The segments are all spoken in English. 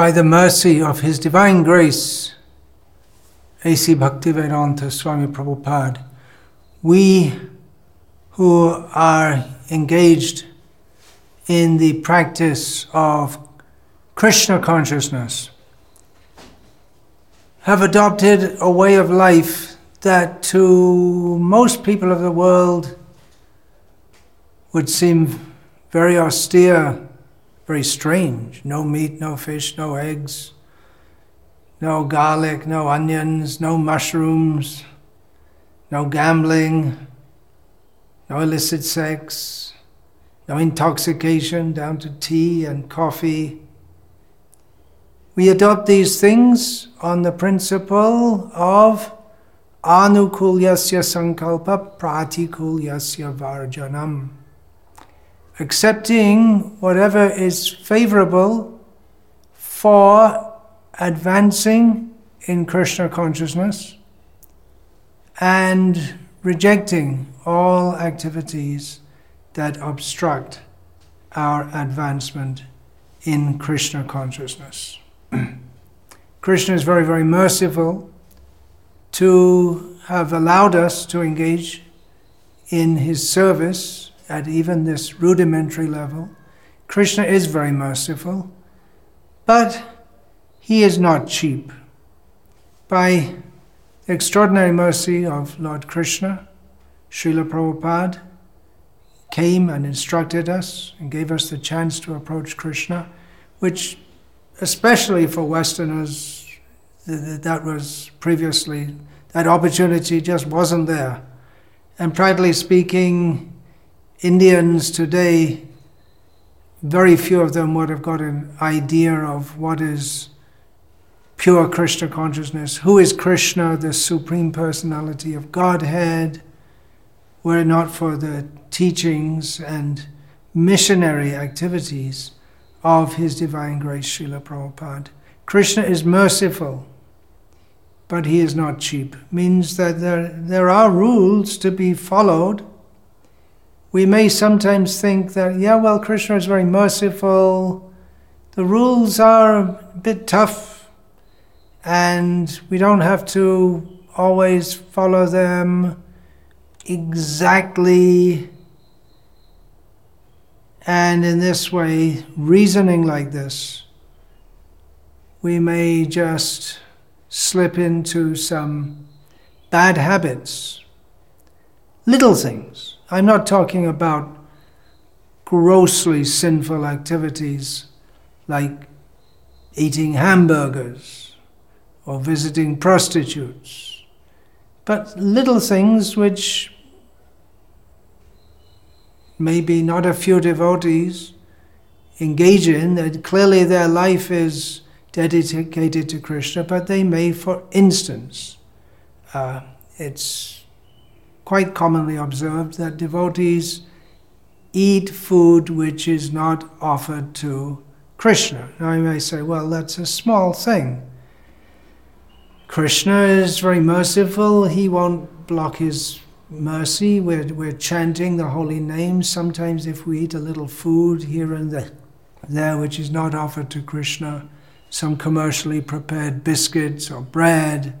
by the mercy of His Divine Grace, A.C. Bhaktivedanta Swami Prabhupada, we who are engaged in the practice of Krishna consciousness have adopted a way of life that to most people of the world would seem very austere, very strange. No meat, no fish, no eggs, no garlic, no onions, no mushrooms, no gambling, no illicit sex, no intoxication down to tea and coffee. We adopt these things on the principle of anukulyasya sankalpa pratikulyasya varjanam. Accepting whatever is favorable for advancing in Krishna consciousness and rejecting all activities that obstruct our advancement in Krishna consciousness. Krishna is very, very merciful to have allowed us to engage in his service at even this rudimentary level. Krishna is very merciful, but he is not cheap. By the extraordinary mercy of Lord Krishna, Srila Prabhupada came and instructed us and gave us the chance to approach Krishna, which, especially for Westerners, that was previously, that opportunity just wasn't there. And practically speaking, Indians today, very few of them would have got an idea of what is pure Krishna consciousness. Who is Krishna, the Supreme Personality of Godhead? Were it not for the teachings and missionary activities of His Divine Grace, Srila Prabhupada. Krishna is merciful, but He is not cheap. Means that there, there are rules to be followed. We may sometimes think that, yeah, well, Krishna is very merciful. The rules are a bit tough and we don't have to always follow them exactly. And in this way, reasoning like this, we may just slip into some bad habits, little things. I'm not talking about grossly sinful activities like eating hamburgers or visiting prostitutes, but little things which maybe not a few devotees engage in, that clearly their life is dedicated to Krishna, but they may, for instance, uh, it's quite commonly observed that devotees eat food which is not offered to Krishna. Now you may say, well, that's a small thing. Krishna is very merciful. He won't block his mercy. We're, we're chanting the holy names. Sometimes, if we eat a little food here and there, which is not offered to Krishna, some commercially prepared biscuits or bread,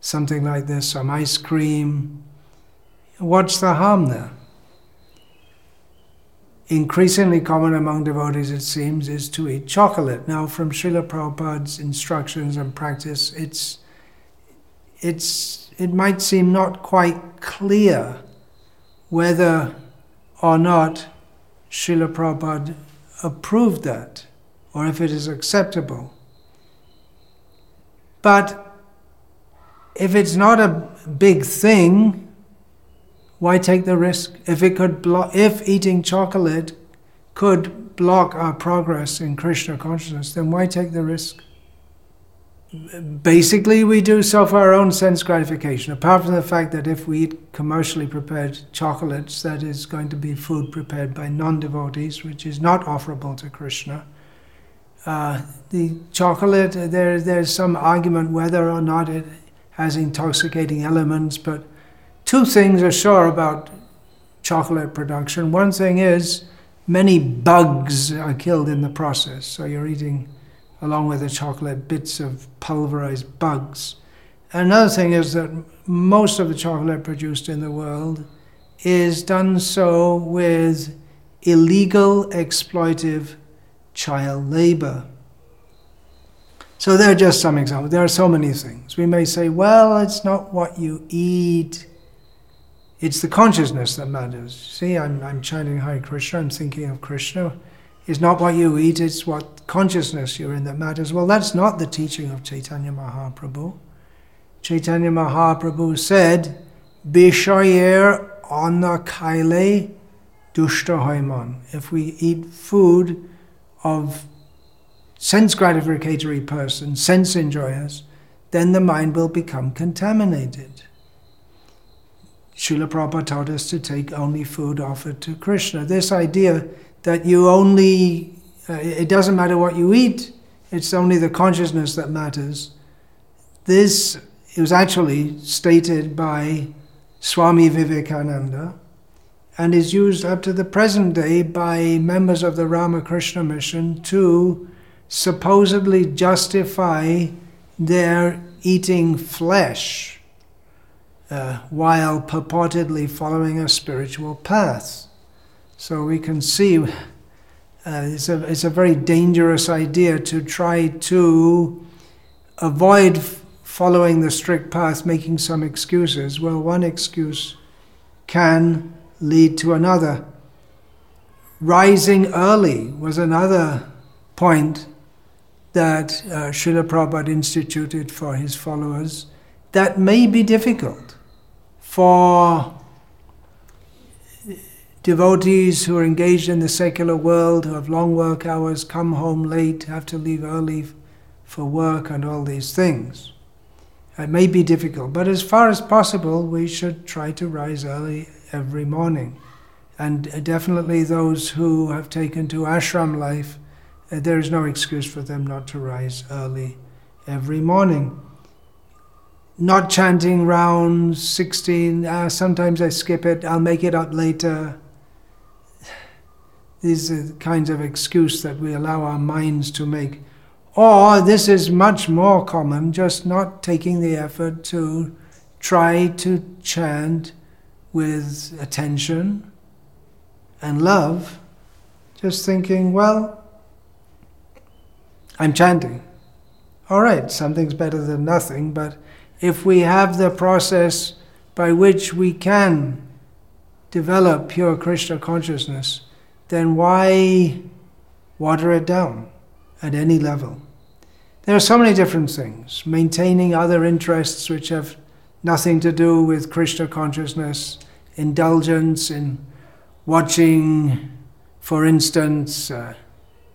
something like this, some ice cream, what's the harm there? Increasingly common among devotees, it seems, is to eat chocolate. Now, from Srila Prabhupada's instructions and practice, it's it's, it might seem not quite clear whether or not Srila Prabhupada approved that or if it is acceptable. But if it's not a big thing, why take the risk? If it could if eating chocolate could block our progress in Krishna consciousness, then why take the risk? basically we do so for our own sense gratification apart from the fact that if we eat commercially prepared chocolates that is going to be food prepared by non-devotees which is not offerable to krishna uh, the chocolate there, there's some argument whether or not it has intoxicating elements but two things are sure about chocolate production one thing is many bugs are killed in the process so you're eating along with the chocolate, bits of pulverized bugs. Another thing is that most of the chocolate produced in the world is done so with illegal, exploitive child labor. So there are just some examples. There are so many things. We may say, well, it's not what you eat, it's the consciousness that matters. See, I'm, I'm chanting Hare Krishna, I'm thinking of Krishna. It's not what you eat, it's what consciousness you're in that matters. Well, that's not the teaching of Chaitanya Mahaprabhu. Chaitanya Mahaprabhu said, Bishayer anna kaile dushta haiman. If we eat food of sense gratificatory person, sense enjoyers, then the mind will become contaminated. Srila Prabhupada taught us to take only food offered to Krishna. This idea that you only, uh, it doesn't matter what you eat, it's only the consciousness that matters. This it was actually stated by Swami Vivekananda and is used up to the present day by members of the Ramakrishna mission to supposedly justify their eating flesh uh, while purportedly following a spiritual path. So we can see uh, it's, a, it's a very dangerous idea to try to avoid following the strict path, making some excuses. Well, one excuse can lead to another. Rising early was another point that uh, Srila Prabhupada instituted for his followers that may be difficult for devotees who are engaged in the secular world, who have long work hours, come home late, have to leave early for work, and all these things. It may be difficult, but as far as possible, we should try to rise early every morning. And definitely those who have taken to ashram life, uh, there is no excuse for them not to rise early every morning. Not chanting round 16, uh, sometimes I skip it, I'll make it up later. These are the kinds of excuse that we allow our minds to make. Or this is much more common, just not taking the effort to try to chant with attention and love, just thinking, well, I'm chanting. All right, something's better than nothing, but if we have the process by which we can develop pure Krishna consciousness, then why water it down at any level? There are so many different things. Maintaining other interests which have nothing to do with Krishna consciousness, indulgence in watching, for instance, uh,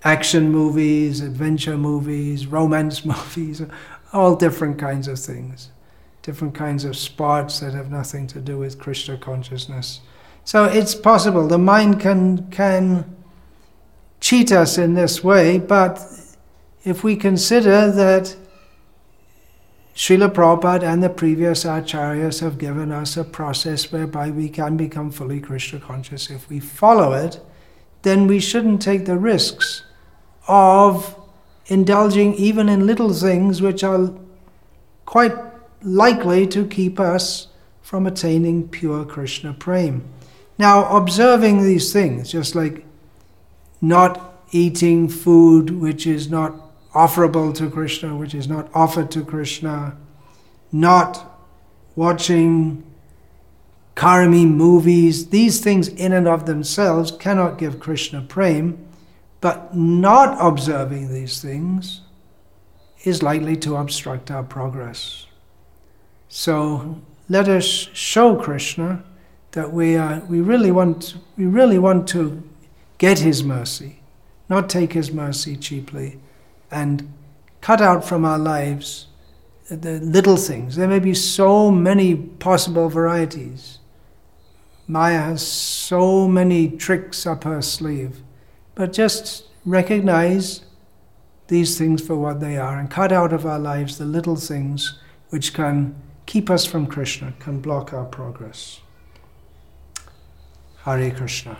action movies, adventure movies, romance movies, all different kinds of things, different kinds of sports that have nothing to do with Krishna consciousness. So it's possible the mind can can cheat us in this way, but if we consider that Srila Prabhupada and the previous acharyas have given us a process whereby we can become fully Krishna conscious. If we follow it, then we shouldn't take the risks of indulging even in little things which are quite likely to keep us from attaining pure Krishna prema. Now, observing these things, just like not eating food which is not offerable to Krishna, which is not offered to Krishna, not watching karmi movies, these things in and of themselves cannot give Krishna prema, but not observing these things is likely to obstruct our progress. So let us show Krishna that we, are, we, really want, we really want to get His mercy, not take His mercy cheaply and cut out from our lives the little things. There may be so many possible varieties. Maya has so many tricks up her sleeve. But just recognize these things for what they are and cut out of our lives the little things which can keep us from Krishna, can block our progress. Hare Krishna.